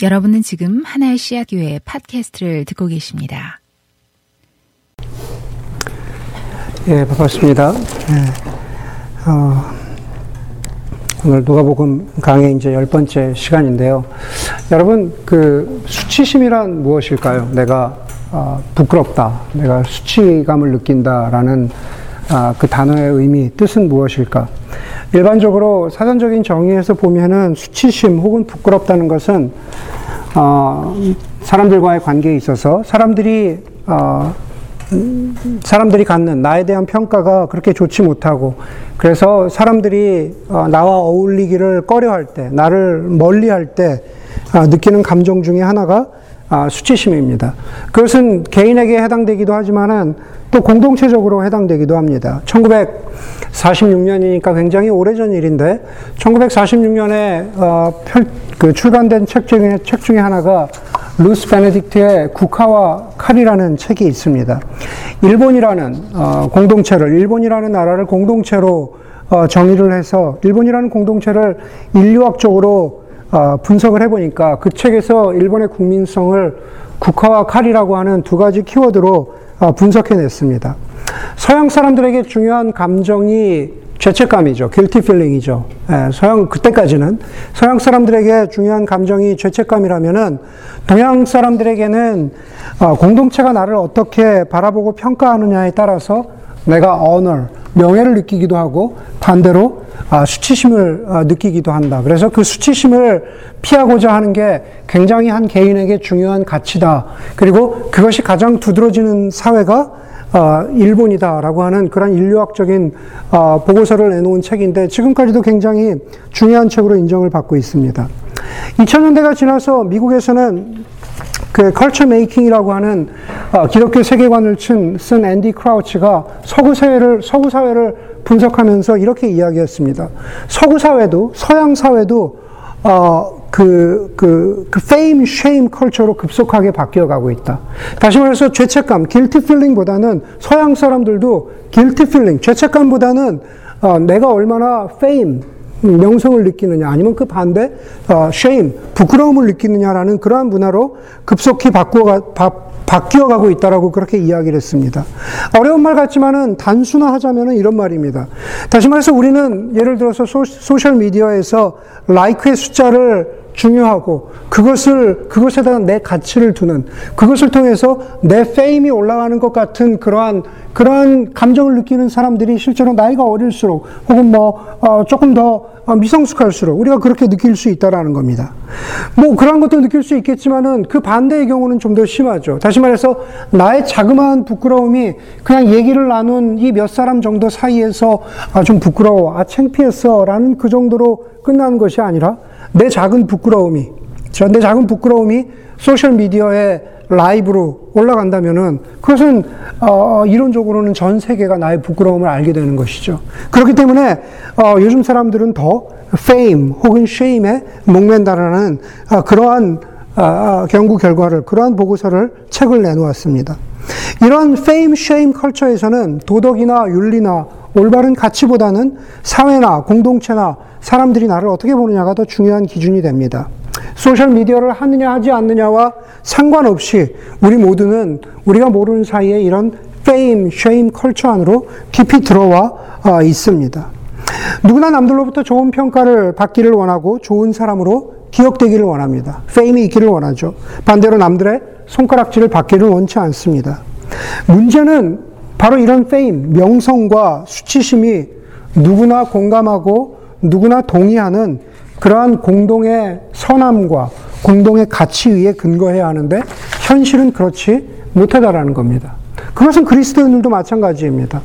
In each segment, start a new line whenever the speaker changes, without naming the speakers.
여러분은 지금 하나의 씨앗 교회 팟캐스트를 듣고 계십니다.
예, 반갑습니다. 예, 어, 오늘 누가복음 강의 이제 열 번째 시간인데요. 여러분 그 수치심이란 무엇일까요? 내가 어, 부끄럽다, 내가 수치감을 느낀다라는 아, 그 단어의 의미, 뜻은 무엇일까? 일반적으로 사전적인 정의에서 보면은 수치심 혹은 부끄럽다는 것은 어, 사람들과의 관계에 있어서 사람들이 어, 사람들이 갖는 나에 대한 평가가 그렇게 좋지 못하고 그래서 사람들이 어, 나와 어울리기를 꺼려할 때 나를 멀리할 때 어, 느끼는 감정 중에 하나가 아, 수치심입니다. 그것은 개인에게 해당되기도 하지만은 또 공동체적으로 해당되기도 합니다. 1946년이니까 굉장히 오래전 일인데 1946년에 어, 그 출간된 책 중에 책 중에 하나가 루스 베네딕트의 국화와 칼이라는 책이 있습니다. 일본이라는 어, 공동체를 일본이라는 나라를 공동체로 어, 정의를 해서 일본이라는 공동체를 인류학적으로 어, 분석을 해보니까 그 책에서 일본의 국민성을 국화와 칼이라고 하는 두 가지 키워드로 어, 분석해냈습니다. 서양 사람들에게 중요한 감정이 죄책감이죠. guilty feeling이죠. 예, 서양, 그때까지는 서양 사람들에게 중요한 감정이 죄책감이라면은 동양 사람들에게는 어, 공동체가 나를 어떻게 바라보고 평가하느냐에 따라서 내가 honor, 명예를 느끼기도 하고 반대로 아, 수치심을 아, 느끼기도 한다. 그래서 그 수치심을 피하고자 하는 게 굉장히 한 개인에게 중요한 가치다. 그리고 그것이 가장 두드러지는 사회가 아, 일본이다라고 하는 그런 인류학적인 보고서를 내놓은 책인데 지금까지도 굉장히 중요한 책으로 인정을 받고 있습니다. 2000년대가 지나서 미국에서는 그 컬처 메이킹이라고 하는 기독교 세계관을 쓴 앤디 크라우치가 서구 사회를 서구 사회를 분석하면서 이렇게 이야기했습니다. 서구 사회도 서양 사회도 어, 그, 그, 그 fame, shame 컬처로 급속하게 바뀌어 가고 있다. 다시 말해서 죄책감, guilty feeling보다는 서양 사람들도 guilty feeling, 죄책감보다는 어, 내가 얼마나 fame, 명성을 느끼느냐, 아니면 그 반대, 어, shame, 부끄러움을 느끼느냐라는 그러한 문화로 급속히 바꾸어, 바, 바뀌어가고 있다라고 그렇게 이야기를 했습니다. 어려운 말 같지만은 단순화하자면은 이런 말입니다. 다시 말해서 우리는 예를 들어서 소, 소셜 미디어에서 like의 숫자를 중요하고 그것을 그것에다가 내 가치를 두는 그것을 통해서 내 fame이 올라가는 것 같은 그러한 그러한 감정을 느끼는 사람들이 실제로 나이가 어릴수록 혹은 뭐 어, 조금 더 미성숙할수록 우리가 그렇게 느낄 수 있다라는 겁니다. 뭐 그런 것도 느낄 수 있겠지만은 그 반대의 경우는 좀 더 심하죠. 다시 말해서 나의 자그마한 부끄러움이 그냥 얘기를 나눈 이 몇 사람 정도 사이에서 아 좀 부끄러워, 아 창피했어 라는 그 정도로 끝나는 것이 아니라 내 작은 부끄러움이, 내 작은 부끄러움이 소셜 미디어에 라이브로 올라간다면은 그것은 어, 이론적으로는 전 세계가 나의 부끄러움을 알게 되는 것이죠. 그렇기 때문에 어, 요즘 사람들은 더 fame 혹은 shame에 목맨다라는 어, 그러한 어, 연구 결과를 그러한 보고서를 책을 내놓았습니다. 이런 fame, shame 컬처에서는 도덕이나 윤리나 올바른 가치보다는 사회나 공동체나 사람들이 나를 어떻게 보느냐가 더 중요한 기준이 됩니다. 소셜 미디어를 하느냐 하지 않느냐와 상관없이 우리 모두는 우리가 모르는 사이에 이런 fame, shame 컬처 안으로 깊이 들어와 어, 있습니다. 누구나 남들로부터 좋은 평가를 받기를 원하고 좋은 사람으로 기억되기를 원합니다. 페임이 있기를 원하죠. 반대로 남들의 손가락질을 받기를 원치 않습니다. 문제는 바로 이런 페임, 명성과 수치심이 누구나 공감하고 누구나 동의하는 그러한 공동의 선함과 공동의 가치 위에 근거해야 하는데 현실은 그렇지 못하다라는 겁니다. 그것은 그리스도인들도 마찬가지입니다.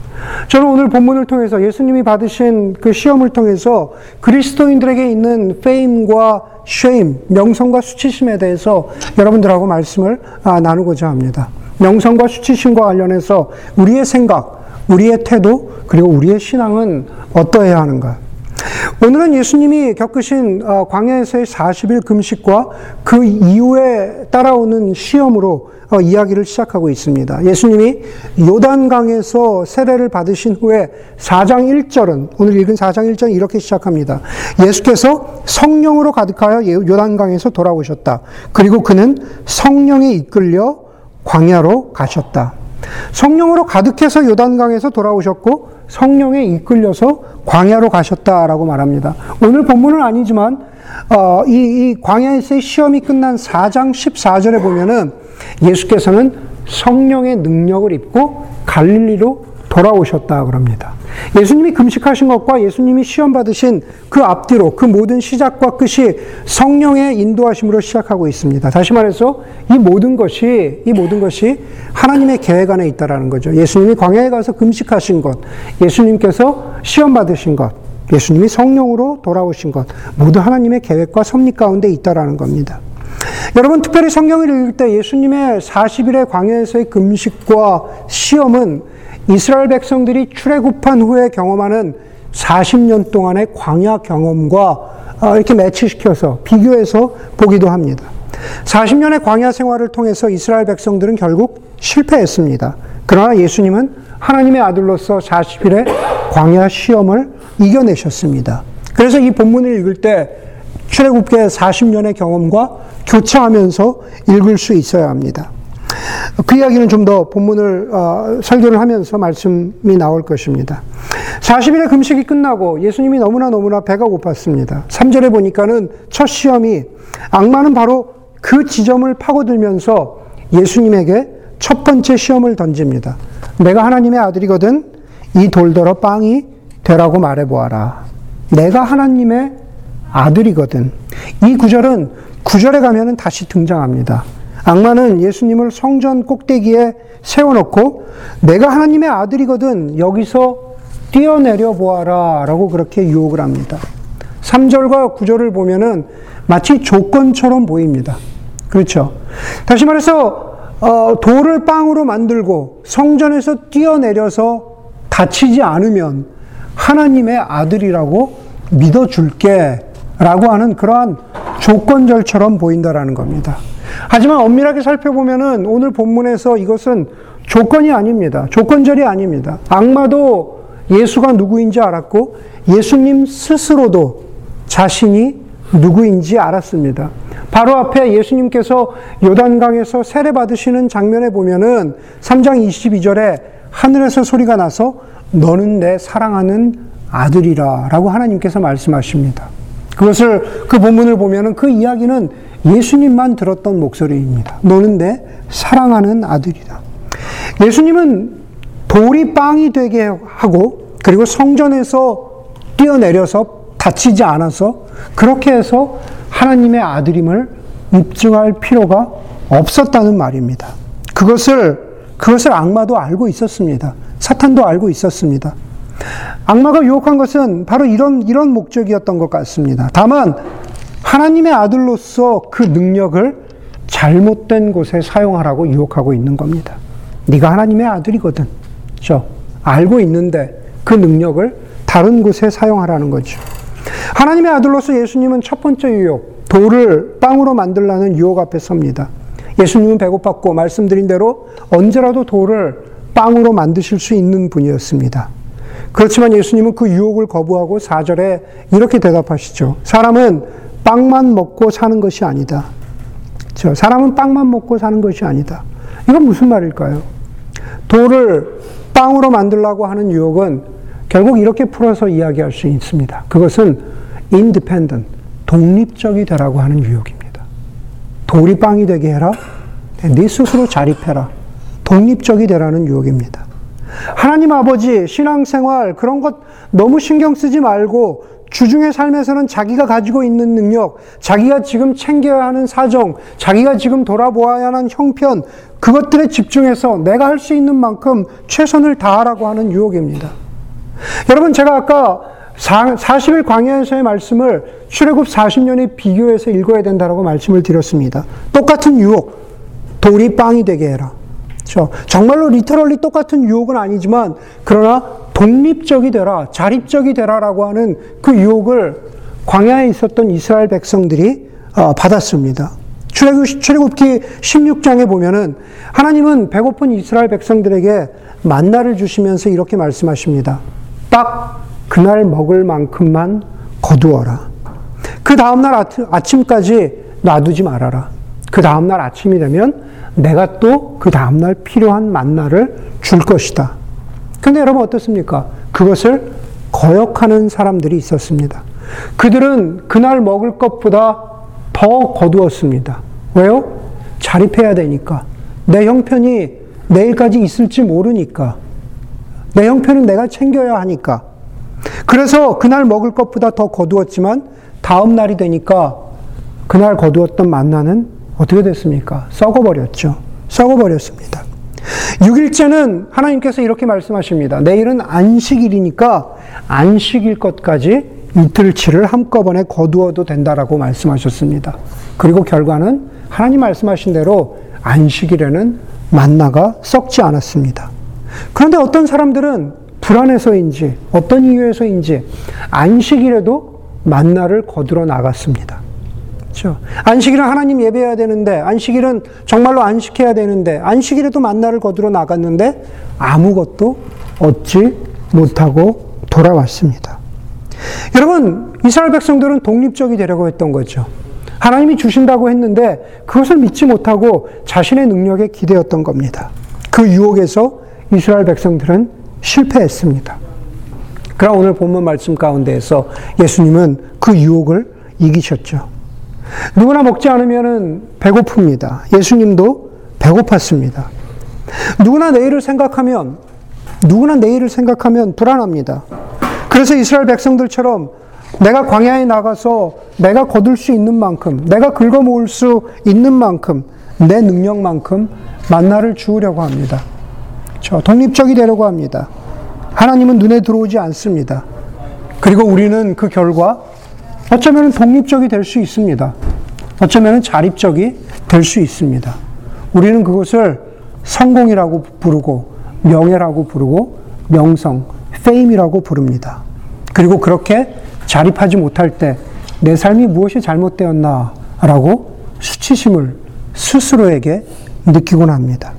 저는 오늘 본문을 통해서 예수님이 받으신 그 시험을 통해서 그리스도인들에게 있는 페임과 shame, 명성과 수치심에 대해서 여러분들하고 말씀을 아, 나누고자 합니다. 명성과 수치심과 관련해서 우리의 생각, 우리의 태도, 그리고 우리의 신앙은 어떠해야 하는가? 오늘은 예수님이 겪으신 어, 광야에서의 40일 금식과 그 이후에 따라오는 시험으로 어, 이야기를 시작하고 있습니다. 예수님이 요단강에서 세례를 받으신 후에 4장 1절은 오늘 읽은 4장 1절은 이렇게 시작합니다. 예수께서 성령으로 가득하여 요단강에서 돌아오셨다. 그리고 그는 성령에 이끌려 광야로 가셨다. 성령으로 가득해서 요단강에서 돌아오셨고 성령에 이끌려서 광야로 가셨다라고 말합니다. 오늘 본문은 아니지만 어, 이, 이 광야에서의 시험이 끝난 4장 14절에 보면은 예수께서는 성령의 능력을 입고 갈릴리로 돌아오셨다 그럽니다. 예수님이 금식하신 것과 예수님이 시험 받으신 그 앞뒤로 그 모든 시작과 끝이 성령의 인도하심으로 시작하고 있습니다. 다시 말해서 이 모든 것이 이 모든 것이 하나님의 계획 안에 있다라는 거죠. 예수님이 광야에 가서 금식하신 것, 예수님께서 시험 받으신 것, 예수님이 성령으로 돌아오신 것, 모두 하나님의 계획과 섭리 가운데 있다라는 겁니다. 여러분, 특별히 성경을 읽을 때 예수님의 40일의 광야에서의 금식과 시험은 이스라엘 백성들이 출애굽한 후에 경험하는 40년 동안의 광야 경험과 어, 이렇게 매치시켜서 비교해서 보기도 합니다. 40년의 광야 생활을 통해서 이스라엘 백성들은 결국 실패했습니다. 그러나 예수님은 하나님의 아들로서 40일의 광야 시험을 이겨내셨습니다. 그래서 이 본문을 읽을 때 출애굽계 40년의 경험과 교차하면서 읽을 수 있어야 합니다. 그 이야기는 좀 더 본문을 어, 설교를 하면서 말씀이 나올 것입니다. 40일의 금식이 끝나고 예수님이 너무나 너무나 배가 고팠습니다. 3절에 보니까는 첫 시험이 악마는 바로 그 지점을 파고들면서 예수님에게 첫 번째 시험을 던집니다. 내가 하나님의 아들이거든 이 돌더러 빵이 되라고 말해보아라. 내가 하나님의 아들이거든. 이 구절은 구절에 가면은 다시 등장합니다. 악마는 예수님을 성전 꼭대기에 세워놓고 내가 하나님의 아들이거든 여기서 뛰어내려 보아라 라고 그렇게 유혹을 합니다. 3절과 9절을 보면은 마치 조건처럼 보입니다. 그렇죠. 다시 말해서 어, 돌을 빵으로 만들고 성전에서 뛰어내려서 다치지 않으면 하나님의 아들이라고 믿어줄게 라고 하는 그러한 조건절처럼 보인다라는 겁니다. 하지만 엄밀하게 살펴보면은 오늘 본문에서 이것은 조건이 아닙니다. 조건절이 아닙니다. 악마도 예수가 누구인지 알았고 예수님 스스로도 자신이 누구인지 알았습니다. 바로 앞에 예수님께서 요단강에서 세례 받으시는 장면에 보면은 3장 22절에 하늘에서 소리가 나서 너는 내 사랑하는 아들이라 라고 하나님께서 말씀하십니다. 그것을 그 본문을 보면은 그 이야기는 예수님만 들었던 목소리입니다. 너는 내 사랑하는 아들이다. 예수님은 돌이 빵이 되게 하고 그리고 성전에서 뛰어내려서 다치지 않아서 그렇게 해서 하나님의 아들임을 입증할 필요가 없었다는 말입니다. 그것을 그것을 악마도 알고 있었습니다. 사탄도 알고 있었습니다. 악마가 유혹한 것은 바로 이런 이런 목적이었던 것 같습니다. 다만 하나님의 아들로서 그 능력을 잘못된 곳에 사용하라고 유혹하고 있는 겁니다. 네가 하나님의 아들이거든. 그렇죠? 알고 있는데 그 능력을 다른 곳에 사용하라는 거죠. 하나님의 아들로서 예수님은 첫 번째 유혹, 돌을 빵으로 만들라는 유혹 앞에 섭니다. 예수님은 배고팠고 말씀드린 대로 언제라도 돌을 빵으로 만드실 수 있는 분이었습니다. 그렇지만 예수님은 그 유혹을 거부하고 4절에 이렇게 대답하시죠. 사람은 빵만 먹고 사는 것이 아니다. 저 사람은 빵만 먹고 사는 것이 아니다. 이건 무슨 말일까요? 돌을 빵으로 만들라고 하는 유혹은 결국 이렇게 풀어서 이야기할 수 있습니다. 그것은 independent, 독립적이 되라고 하는 유혹입니다. 돌이 빵이 되게 해라. 네 스스로 자립해라. 독립적이 되라는 유혹입니다. 하나님 아버지 신앙생활 그런 것 너무 신경 쓰지 말고 주중의 삶에서는 자기가 가지고 있는 능력, 자기가 지금 챙겨야 하는 사정, 자기가 지금 돌아보아야 하는 형편, 그것들에 집중해서 내가 할 수 있는 만큼 최선을 다하라고 하는 유혹입니다. 여러분, 제가 아까 40일 광야에서의 말씀을 출애굽 40년에 비교해서 읽어야 된다라고 말씀을 드렸습니다. 똑같은 유혹, 돌이 빵이 되게 해라. 그렇죠? 정말로 리터럴리 똑같은 유혹은 아니지만 그러나 독립적이 되라, 자립적이 되라라고 하는 그 유혹을 광야에 있었던 이스라엘 백성들이 어, 받았습니다. 출애굽기 16장에 보면은 하나님은 배고픈 이스라엘 백성들에게 만나를 주시면서 이렇게 말씀하십니다. 딱 그날 먹을 만큼만 거두어라. 그 다음날 아침까지 놔두지 말아라. 그 다음날 아침이 되면 내가 또 그 다음날 필요한 만나를 줄 것이다. 근데 여러분 어떻습니까? 그것을 거역하는 사람들이 있었습니다. 그들은 그날 먹을 것보다 더 거두었습니다. 왜요? 자립해야 되니까. 내 형편이 내일까지 있을지 모르니까. 내 형편은 내가 챙겨야 하니까. 그래서 그날 먹을 것보다 더 거두었지만 다음 날이 되니까 그날 거두었던 만나는 어떻게 됐습니까? 썩어버렸죠. 썩어버렸습니다. 6일째는 하나님께서 이렇게 말씀하십니다. 내일은 안식일이니까 안식일 것까지 이틀치를 한꺼번에 거두어도 된다라고 말씀하셨습니다. 그리고 결과는 하나님 말씀하신 대로 안식일에는 만나가 썩지 않았습니다. 그런데 어떤 사람들은 불안해서인지 어떤 이유에서인지 안식일에도 만나를 거두러 나갔습니다. 그렇죠? 안식일은 하나님 예배해야 되는데 안식일은 정말로 안식해야 되는데 안식일에도 만나를 거두러 나갔는데 아무것도 얻지 못하고 돌아왔습니다. 여러분 이스라엘 백성들은 독립적이 되려고 했던 거죠. 하나님이 주신다고 했는데 그것을 믿지 못하고 자신의 능력에 기대었던 겁니다. 그 유혹에서 이스라엘 백성들은 실패했습니다. 그러나 오늘 본문 말씀 가운데에서 예수님은 그 유혹을 이기셨죠. 누구나 먹지 않으면 배고픕니다. 예수님도 배고팠습니다. 누구나 내일을 생각하면, 누구나 내일을 생각하면 불안합니다. 그래서 이스라엘 백성들처럼 내가 광야에 나가서 내가 거둘 수 있는 만큼, 내가 긁어 모을 수 있는 만큼, 내 능력만큼 만나를 주우려고 합니다. 저 독립적이 되려고 합니다. 하나님은 눈에 들어오지 않습니다. 그리고 우리는 그 결과 어쩌면 독립적이 될 수 있습니다. 어쩌면 자립적이 될 수 있습니다. 우리는 그것을 성공이라고 부르고 명예라고 부르고 명성, 페임이라고 부릅니다. 그리고 그렇게 자립하지 못할 때 내 삶이 무엇이 잘못되었나 라고 수치심을 스스로에게 느끼곤 합니다.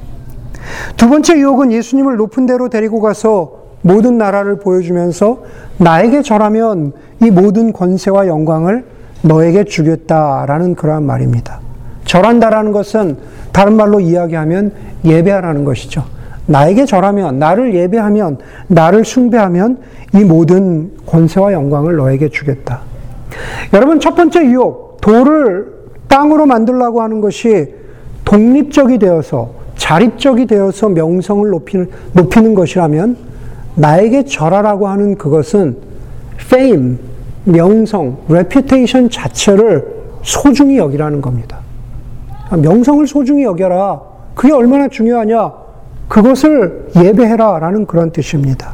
두 번째 유혹은 예수님을 높은 데로 데리고 가서 모든 나라를 보여주면서 나에게 절하면 이 모든 권세와 영광을 너에게 주겠다라는 그러한 말입니다. 절한다라는 것은 다른 말로 이야기하면 예배하라는 것이죠. 나에게 절하면, 나를 예배하면, 나를 숭배하면 이 모든 권세와 영광을 너에게 주겠다. 여러분, 첫 번째 유혹, 돌을 땅으로 만들라고 하는 것이 독립적이 되어서, 자립적이 되어서 명성을 높이는, 높이는 것이라면, 나에게 절하라고 하는 그것은 fame, 명성, reputation 자체를 소중히 여기라는 겁니다. 명성을 소중히 여겨라. 그게 얼마나 중요하냐? 그것을 예배해라. 라는 그런 뜻입니다.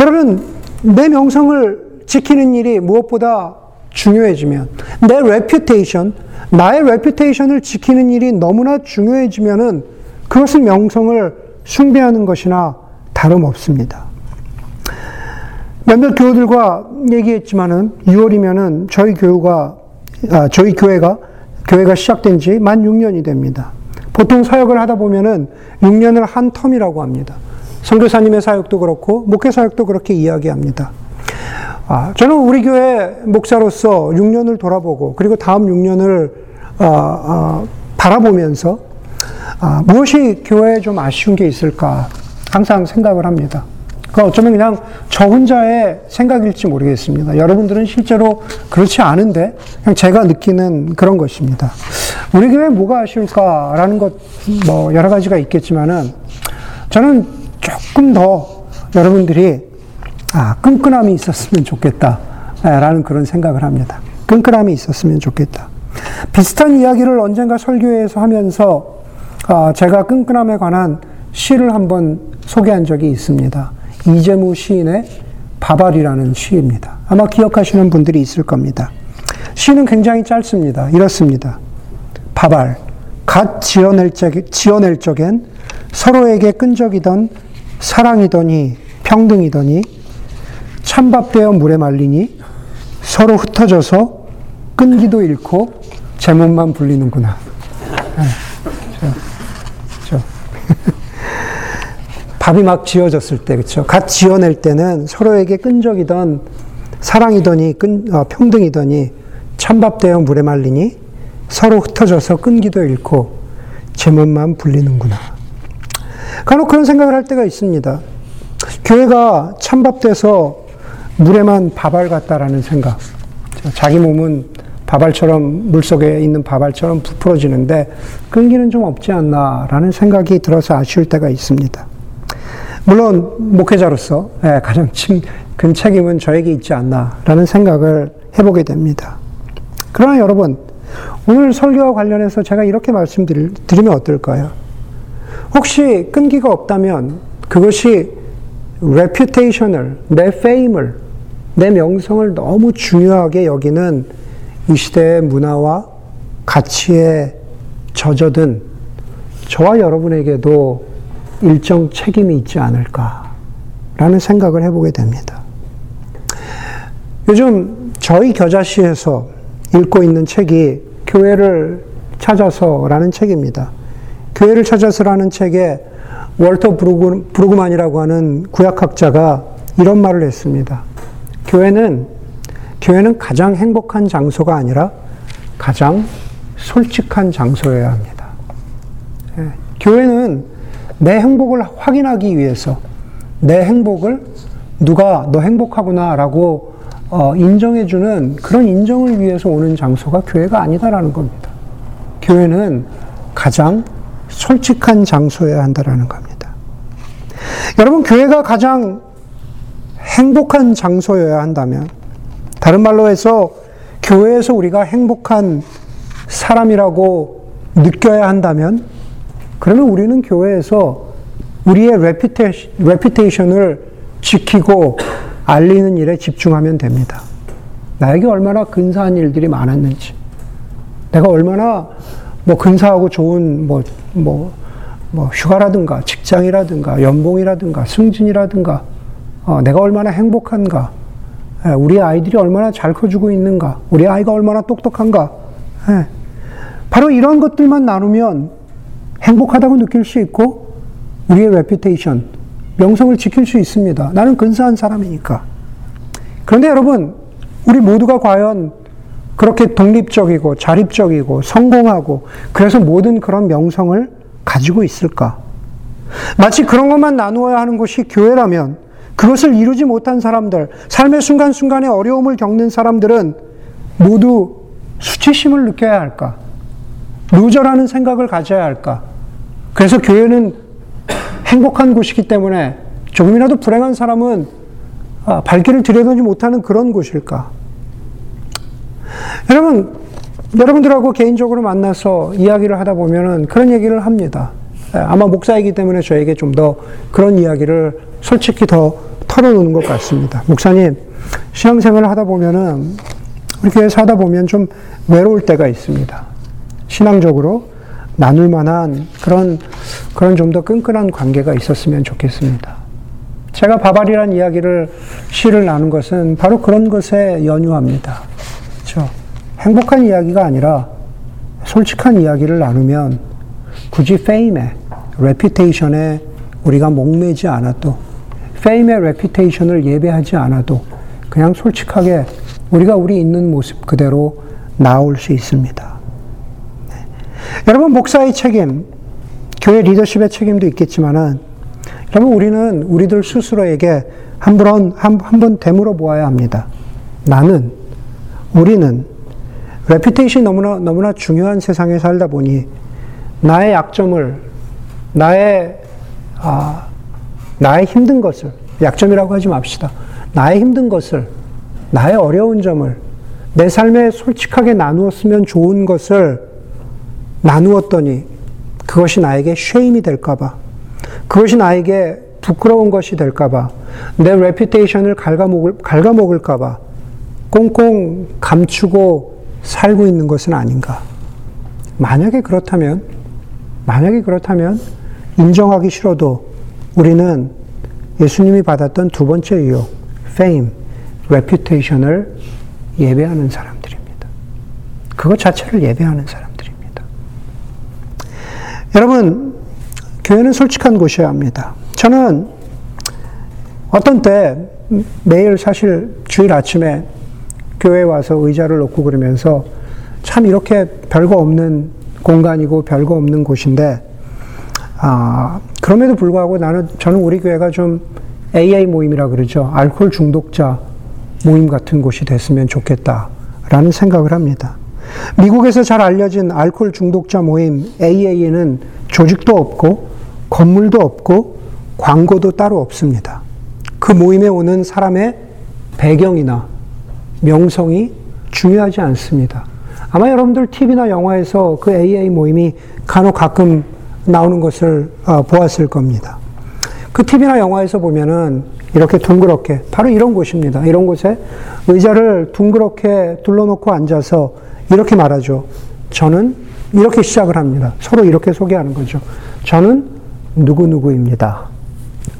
여러분, 내 명성을 지키는 일이 무엇보다 중요해지면, 내 reputation, 나의 reputation을 지키는 일이 너무나 중요해지면은 그것은 명성을 숭배하는 것이나 다름없습니다. 몇몇 교우들과 얘기했지만은 6월이면은 저희 교우가 아, 저희 교회가 교회가 시작된 지 만 6년이 됩니다. 보통 사역을 하다 보면은 6년을 한 텀이라고 합니다. 선교사님의 사역도 그렇고 목회 사역도 그렇게 이야기합니다. 아, 저는 우리 교회 목사로서 6년을 돌아보고 그리고 다음 6년을 어, 어, 바라보면서 아, 무엇이 교회에 좀 아쉬운 게 있을까 항상 생각을 합니다. 그 어쩌면 그냥 저 혼자의 생각일지 모르겠습니다. 여러분들은 실제로 그렇지 않은데 그냥 제가 느끼는 그런 것입니다. 우리 교회 뭐가 아쉬울까라는 것 뭐 여러 가지가 있겠지만은 저는 조금 더 여러분들이 아 끈끈함이 있었으면 좋겠다라는 그런 생각을 합니다. 끈끈함이 있었으면 좋겠다. 비슷한 이야기를 언젠가 설교에서 하면서 아, 제가 끈끈함에 관한 시를 한번 소개한 적이 있습니다. 이재무 시인의 바발이라는 시입니다. 아마 기억하시는 분들이 있을 겁니다. 시는 굉장히 짧습니다. 이렇습니다. 바발. 갓 지어낼, 적, 지어낼 적엔 서로에게 끈적이던 사랑이더니 평등이더니 찬밥 되어 물에 말리니 서로 흩어져서 끈기도 잃고 제 몸만 불리는구나. 네, 저, 저. 밥이 막 지어졌을 때, 그쵸. 갓 지어낼 때는 서로에게 끈적이던 사랑이더니, 끈, 어, 평등이더니 찬밥 되어 물에 말리니 서로 흩어져서 끈기도 잃고 제 몸만 불리는구나. 간혹 그런 생각을 할 때가 있습니다. 교회가 찬밥 돼서 물에만 밥알 같다라는 생각. 자기 몸은 밥알처럼 물속에 있는 밥알처럼 부풀어지는데 끈기는 좀 없지 않나라는 생각이 들어서 아쉬울 때가 있습니다. 물론 목회자로서 예, 가장 큰 책임은 저에게 있지 않나라는 생각을 해보게 됩니다. 그러나 여러분 오늘 설교와 관련해서 제가 이렇게 말씀드리면 어떨까요? 혹시 끈기가 없다면 그것이 reputation을, 내 fame을, 내 명성을 너무 중요하게 여기는 이 시대의 문화와 가치에 젖어든 저와 여러분에게도 일정 책임이 있지 않을까라는 생각을 해보게 됩니다. 요즘 저희 겨자씨에서 읽고 있는 책이 교회를 찾아서라는 책입니다. 교회를 찾아서라는 책에 월터 브루그, 브루그만이라고 하는 구약학자가 이런 말을 했습니다. 교회는 교회는 가장 행복한 장소가 아니라 가장 솔직한 장소여야 합니다. 예, 교회는 내 행복을 확인하기 위해서 내 행복을 누가 너 행복하구나라고 어, 인정해주는 그런 인정을 위해서 오는 장소가 교회가 아니다라는 겁니다. 교회는 가장 솔직한 장소여야 한다라는 겁니다. 여러분, 교회가 가장 행복한 장소여야 한다면, 다른 말로 해서 교회에서 우리가 행복한 사람이라고 느껴야 한다면, 그러면 우리는 교회에서 우리의 레피테이션을 지키고 알리는 일에 집중하면 됩니다. 나에게 얼마나 근사한 일들이 많았는지, 내가 얼마나 뭐 근사하고 좋은 뭐, 뭐, 뭐 휴가라든가 직장이라든가 연봉이라든가 승진이라든가 어, 내가 얼마나 행복한가, 예, 우리 아이들이 얼마나 잘 커주고 있는가, 우리 아이가 얼마나 똑똑한가, 예. 바로 이런 것들만 나누면 행복하다고 느낄 수 있고 우리의 레피테이션, 명성을 지킬 수 있습니다. 나는 근사한 사람이니까. 그런데 여러분, 우리 모두가 과연 그렇게 독립적이고 자립적이고 성공하고 그래서 모든 그런 명성을 가지고 있을까? 마치 그런 것만 나누어야 하는 곳이 교회라면 그것을 이루지 못한 사람들, 삶의 순간순간에 어려움을 겪는 사람들은 모두 수치심을 느껴야 할까? 루저라는 생각을 가져야 할까? 그래서 교회는 행복한 곳이기 때문에 조금이라도 불행한 사람은 아, 발길을 들여다보지 못하는 그런 곳일까? 여러분, 여러분들하고 개인적으로 만나서 이야기를 하다 보면은 그런 얘기를 합니다. 예, 아마 목사이기 때문에 저에게 좀 더 그런 이야기를 솔직히 더 털어놓는 것 같습니다. 목사님, 신앙생활을 하다 보면은, 우리 교회에서 하다 보면 좀 외로울 때가 있습니다. 신앙적으로 나눌 만한 그런, 그런 좀 더 끈끈한 관계가 있었으면 좋겠습니다. 제가 바발이란 이야기를, 시를 나눈 것은 바로 그런 것에 연유합니다. 그렇죠. 행복한 이야기가 아니라 솔직한 이야기를 나누면 굳이 fame에, reputation에 우리가 목매지 않아도 fame의 reputation을 예배하지 않아도 그냥 솔직하게 우리가 우리 있는 모습 그대로 나올 수 있습니다. 네. 여러분 목사의 책임, 교회 리더십의 책임도 있겠지만은 여러분 우리는 우리들 스스로에게 한번 한번 되물어 보아야 합니다. 나는 우리는 레피테이션이 너무나 너무나 중요한 세상에 살다 보니 나의 약점을 나의 아, 나의 힘든 것을, 약점이라고 하지 맙시다. 나의 힘든 것을, 나의 어려운 점을, 내 삶에 솔직하게 나누었으면 좋은 것을 나누었더니 그것이 나에게 쉐임이 될까봐, 그것이 나에게 부끄러운 것이 될까봐, 내 레피테이션을 갉아먹을, 갉아먹을까봐 꽁꽁 감추고 살고 있는 것은 아닌가. 만약에 그렇다면, 만약에 그렇다면 인정하기 싫어도 우리는 예수님이 받았던 두 번째 유혹, fame, reputation을 예배하는 사람들입니다. 그것 자체를 예배하는 사람들입니다. 여러분, 교회는 솔직한 곳이어야 합니다. 저는 어떤 때 매일 사실 주일 아침에 교회 와서 의자를 놓고 그러면서 참 이렇게 별거 없는 공간이고 별거 없는 곳인데 아, 그럼에도 불구하고 나는 저는 우리 교회가 좀 AA 모임이라 그러죠. 알코올 중독자 모임 같은 곳이 됐으면 좋겠다라는 생각을 합니다. 미국에서 잘 알려진 알코올 중독자 모임 AA에는 조직도 없고 건물도 없고 광고도 따로 없습니다. 그 모임에 오는 사람의 배경이나 명성이 중요하지 않습니다. 아마 여러분들 TV나 영화에서 그 AA 모임이 간혹 가끔 나오는 것을 어, 보았을 겁니다. 그 TV나 영화에서 보면은 이렇게 둥그렇게, 바로 이런 곳입니다. 이런 곳에 의자를 둥그렇게 둘러놓고 앉아서 이렇게 말하죠. 저는 이렇게 시작을 합니다. 서로 이렇게 소개하는 거죠. 저는 누구누구입니다.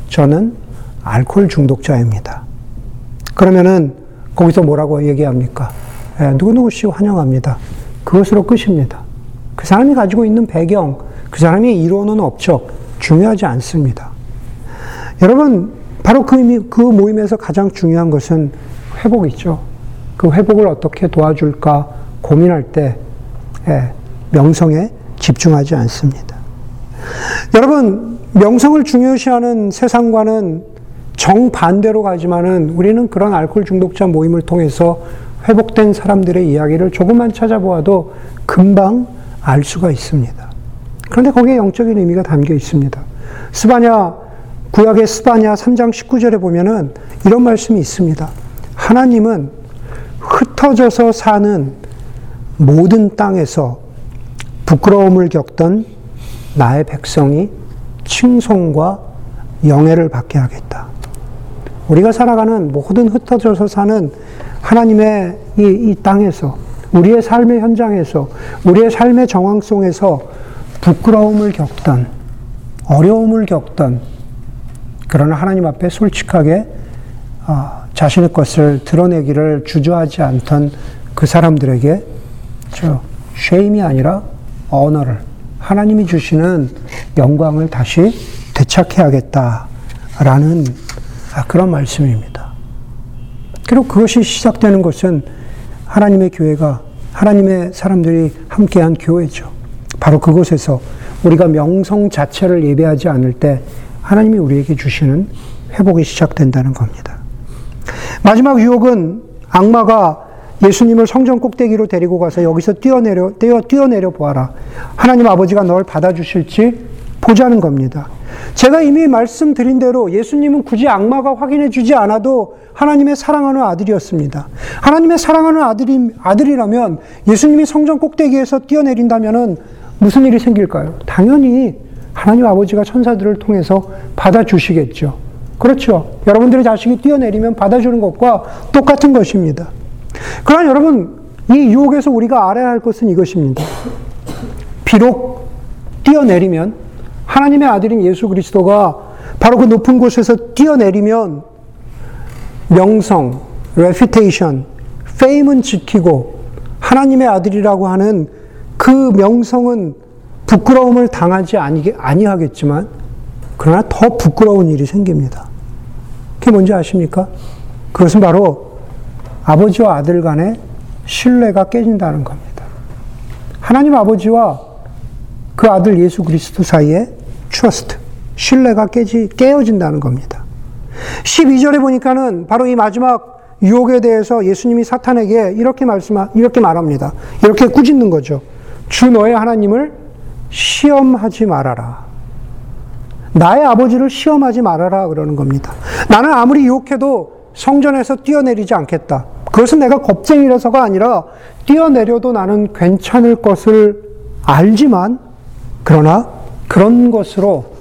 저는 알코올 중독자입니다. 그러면은 거기서 뭐라고 얘기합니까? 예, 누구누구 씨 환영합니다. 그것으로 끝입니다. 그 사람이 가지고 있는 배경, 그 사람이 이루어놓은 업적, 중요하지 않습니다. 여러분, 바로 그, 그 모임에서 가장 중요한 것은 회복이죠. 그 회복을 어떻게 도와줄까 고민할 때, 예, 명성에 집중하지 않습니다. 여러분, 명성을 중요시하는 세상과는 정반대로 가지만은 우리는 그런 알코올 중독자 모임을 통해서 회복된 사람들의 이야기를 조금만 찾아보아도 금방 알 수가 있습니다. 그런데 거기에 영적인 의미가 담겨 있습니다. 스바냐, 구약의 스바냐 3장 19절에 보면은 이런 말씀이 있습니다. 하나님은 흩어져서 사는 모든 땅에서 부끄러움을 겪던 나의 백성이 칭송과 영예를 받게 하겠다. 우리가 살아가는 모든 흩어져서 사는 하나님의 이, 이 땅에서, 우리의 삶의 현장에서, 우리의 삶의 정황 속에서 부끄러움을 겪던, 어려움을 겪던, 그러나 하나님 앞에 솔직하게 어, 자신의 것을 드러내기를 주저하지 않던 그 사람들에게 저 쉐임이 아니라 언어를 하나님이 주시는 영광을 다시 되찾해야겠다라는 그런 말씀입니다. 그리고 그것이 시작되는 것은 하나님의 교회가 하나님의 사람들이 함께한 교회죠. 바로 그곳에서 우리가 명성 자체를 예배하지 않을 때 하나님이 우리에게 주시는 회복이 시작된다는 겁니다. 마지막 유혹은 악마가 예수님을 성전 꼭대기로 데리고 가서 여기서 뛰어내려, 뛰어, 뛰어내려 보아라. 하나님 아버지가 널 받아주실지 보자는 겁니다. 제가 이미 말씀드린 대로 예수님은 굳이 악마가 확인해 주지 않아도 하나님의 사랑하는 아들이었습니다. 하나님의 사랑하는 아들이, 아들이라면 예수님이 성전 꼭대기에서 뛰어내린다면 무슨 일이 생길까요? 당연히 하나님 아버지가 천사들을 통해서 받아주시겠죠. 그렇죠. 여러분들의 자식이 뛰어내리면 받아주는 것과 똑같은 것입니다. 그러나 여러분, 이 유혹에서 우리가 알아야 할 것은 이것입니다. 비록 뛰어내리면 하나님의 아들인 예수 그리스도가 바로 그 높은 곳에서 뛰어내리면 명성, reputation, fame은 지키고 하나님의 아들이라고 하는 그 명성은 부끄러움을 당하지 아니하겠지만 그러나 더 부끄러운 일이 생깁니다. 그게 뭔지 아십니까? 그것은 바로 아버지와 아들 간의 신뢰가 깨진다는 겁니다. 하나님 아버지와 그 아들 예수 그리스도 사이에 trust, 신뢰가 깨지, 깨어진다는 겁니다. 12절에 보니까는 바로 이 마지막 유혹에 대해서 예수님이 사탄에게 이렇게 말씀, 이렇게 말합니다. 이렇게 꾸짖는 거죠. 주 너의 하나님을 시험하지 말아라. 나의 아버지를 시험하지 말아라. 그러는 겁니다. 나는 아무리 유혹해도 성전에서 뛰어내리지 않겠다. 그것은 내가 겁쟁이라서가 아니라 뛰어내려도 나는 괜찮을 것을 알지만, 그러나 그런 것으로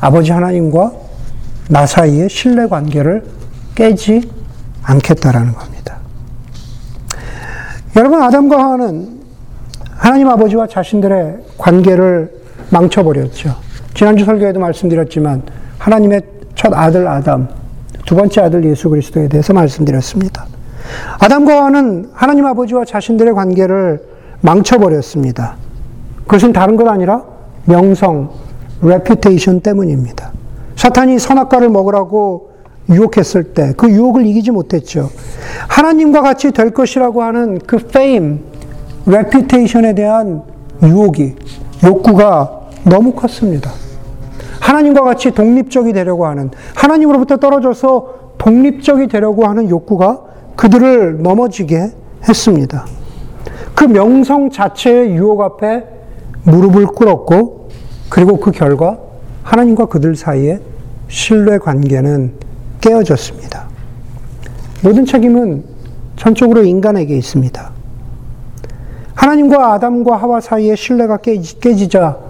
아버지 하나님과 나 사이의 신뢰 관계를 깨지 않겠다라는 겁니다. 여러분, 아담과 하와는 하나님 아버지와 자신들의 관계를 망쳐버렸죠. 지난주 설교에도 말씀드렸지만, 하나님의 첫 아들 아담, 두 번째 아들 예수 그리스도에 대해서 말씀드렸습니다. 아담과 하와는 하나님 아버지와 자신들의 관계를 망쳐버렸습니다. 그것은 다른 것 아니라 명성, reputation 때문입니다. 사탄이 선악과를 먹으라고 유혹했을 때 그 유혹을 이기지 못했죠. 하나님과 같이 될 것이라고 하는 그 fame, reputation에 대한 유혹이, 욕구가 너무 컸습니다. 하나님과 같이 독립적이 되려고 하는, 하나님으로부터 떨어져서 독립적이 되려고 하는 욕구가 그들을 넘어지게 했습니다. 그 명성 자체의 유혹 앞에 무릎을 꿇었고, 그리고 그 결과 하나님과 그들 사이에 신뢰 관계는 깨어졌습니다. 모든 책임은 전적으로 인간에게 있습니다. 하나님과 아담과 하와 사이의 신뢰가 깨지자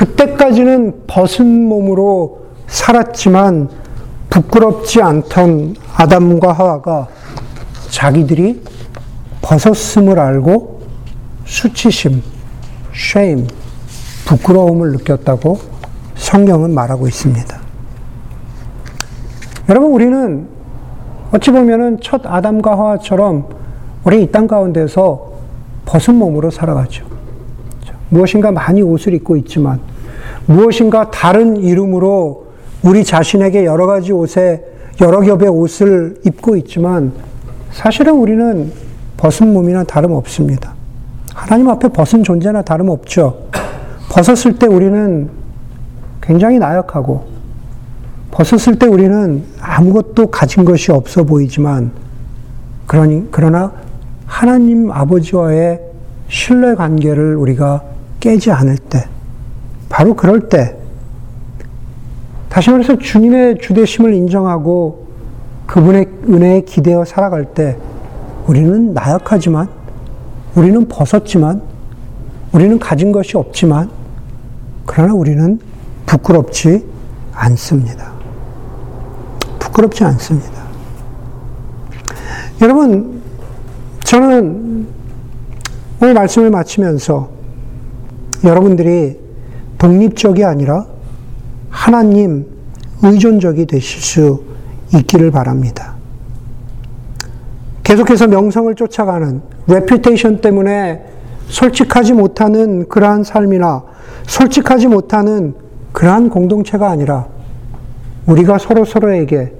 그때까지는 벗은 몸으로 살았지만 부끄럽지 않던 아담과 하와가 자기들이 벗었음을 알고 수치심, shame, 부끄러움을 느꼈다고 성경은 말하고 있습니다. 여러분, 우리는 어찌 보면은 첫 아담과 하와처럼 우리 이 땅 가운데서 벗은 몸으로 살아가죠. 무엇인가 많이 옷을 입고 있지만, 무엇인가 다른 이름으로 우리 자신에게 여러 가지 옷에, 여러 겹의 옷을 입고 있지만, 사실은 우리는 벗은 몸이나 다름없습니다. 하나님 앞에 벗은 존재나 다름없죠. 벗었을 때 우리는 굉장히 나약하고, 벗었을 때 우리는 아무것도 가진 것이 없어 보이지만, 그러니, 그러나 하나님 아버지와의 신뢰 관계를 우리가 깨지 않을 때, 바로 그럴 때, 다시 말해서 주님의 주대심을 인정하고 그분의 은혜에 기대어 살아갈 때, 우리는 나약하지만, 우리는 벗었지만, 우리는 가진 것이 없지만, 그러나 우리는 부끄럽지 않습니다. 부끄럽지 않습니다. 여러분, 저는 오늘 말씀을 마치면서 여러분들이 독립적이 아니라 하나님 의존적이 되실 수 있기를 바랍니다. 계속해서 명성을 쫓아가는 reputation 때문에 솔직하지 못하는 그러한 삶이나 솔직하지 못하는 그러한 공동체가 아니라 우리가 서로 서로에게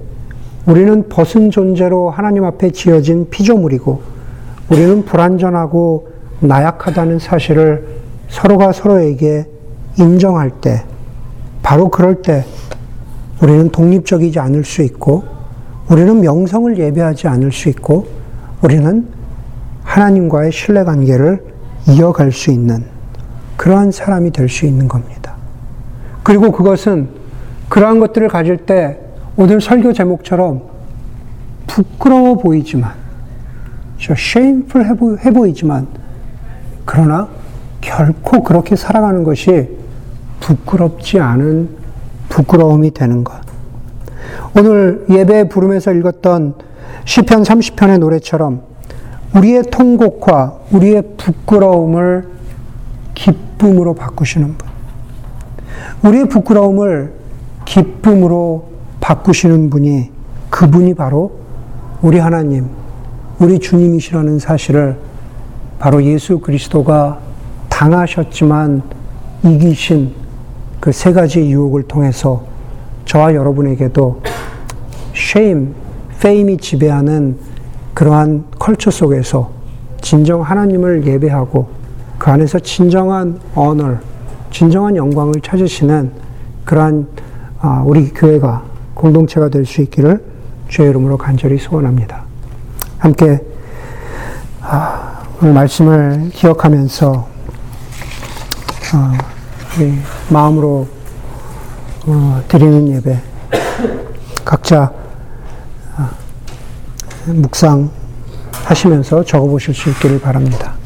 우리는 벗은 존재로 하나님 앞에 지어진 피조물이고 우리는 불완전하고 나약하다는 사실을 서로가 서로에게 인정할 때 바로 그럴 때 우리는 독립적이지 않을 수 있고 우리는 명성을 예배하지 않을 수 있고 우리는 하나님과의 신뢰 관계를 이어갈 수 있는 그러한 사람이 될 수 있는 겁니다. 그리고 그것은 그러한 것들을 가질 때 오늘 설교 제목처럼 부끄러워 보이지만, 저 shameful 해 보이지만, 그러나 결코 그렇게 살아가는 것이 부끄럽지 않은 부끄러움이 되는 것. 오늘 예배 부르면서 읽었던 시편 30편의 노래처럼 우리의 통곡과 우리의 부끄러움을 기쁨으로 바꾸시는 분. 우리의 부끄러움을 기쁨으로 바꾸시는 분이 그분이 바로 우리 하나님, 우리 주님이시라는 사실을 바로 예수 그리스도가 당하셨지만 이기신 그 세 가지 유혹을 통해서 저와 여러분에게도 shame, fame이 지배하는 그러한 컬처 속에서 진정 하나님을 예배하고 그 안에서 진정한 언어, 진정한 영광을 찾으시는 그러한 아, 우리 교회가 공동체가 될 수 있기를 주의 이름으로 간절히 소원합니다. 함께 아, 오늘 말씀을 기억하면서 아, 마음으로 어, 드리는 예배 각자 묵상하시면서 적어보실 수 있기를 바랍니다.